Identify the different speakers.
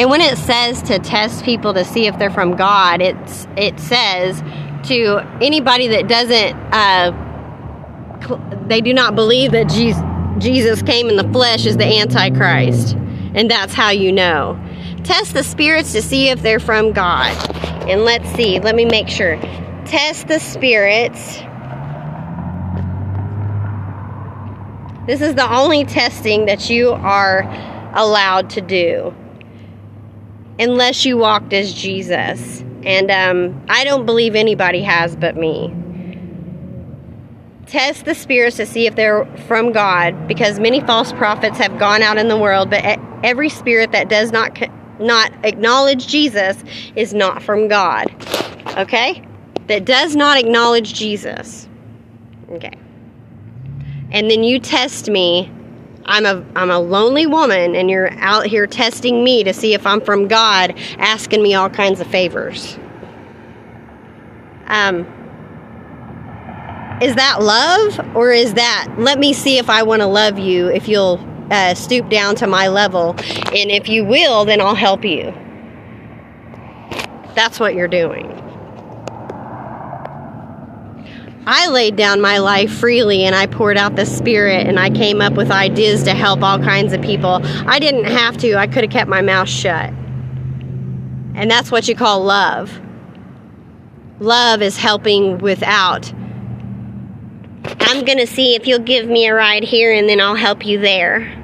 Speaker 1: And when it says to test people to see if they're from God, it's it says to anybody that doesn't uh, cl- they do not believe that Jesus Jesus came in the flesh is the antichrist. And that's how you know. Test the spirits to see if they're from God. And let's see, let me make sure. Test the spirits. This is the only testing that you are allowed to do unless you walked as Jesus. And um, I don't believe anybody has but me. Test the spirits to see if they're from God, because many false prophets have gone out in the world, but every spirit that does not not acknowledge Jesus is not from God. Okay? That does not acknowledge Jesus. Okay. And then you test me. I'm a I'm a lonely woman and you're out here testing me to see if I'm from God, asking me all kinds of favors. Um is that love or is that let me see if I want to love you if you'll uh, stoop down to my level and if you will then I'll help you that's what you're doing I laid down my life freely and I poured out the spirit and I came up with ideas to help all kinds of people. I didn't have to, I could have kept my mouth shut. And that's what you call love. Love is helping without I'm going to see if you'll give me a ride here and then I'll help you there.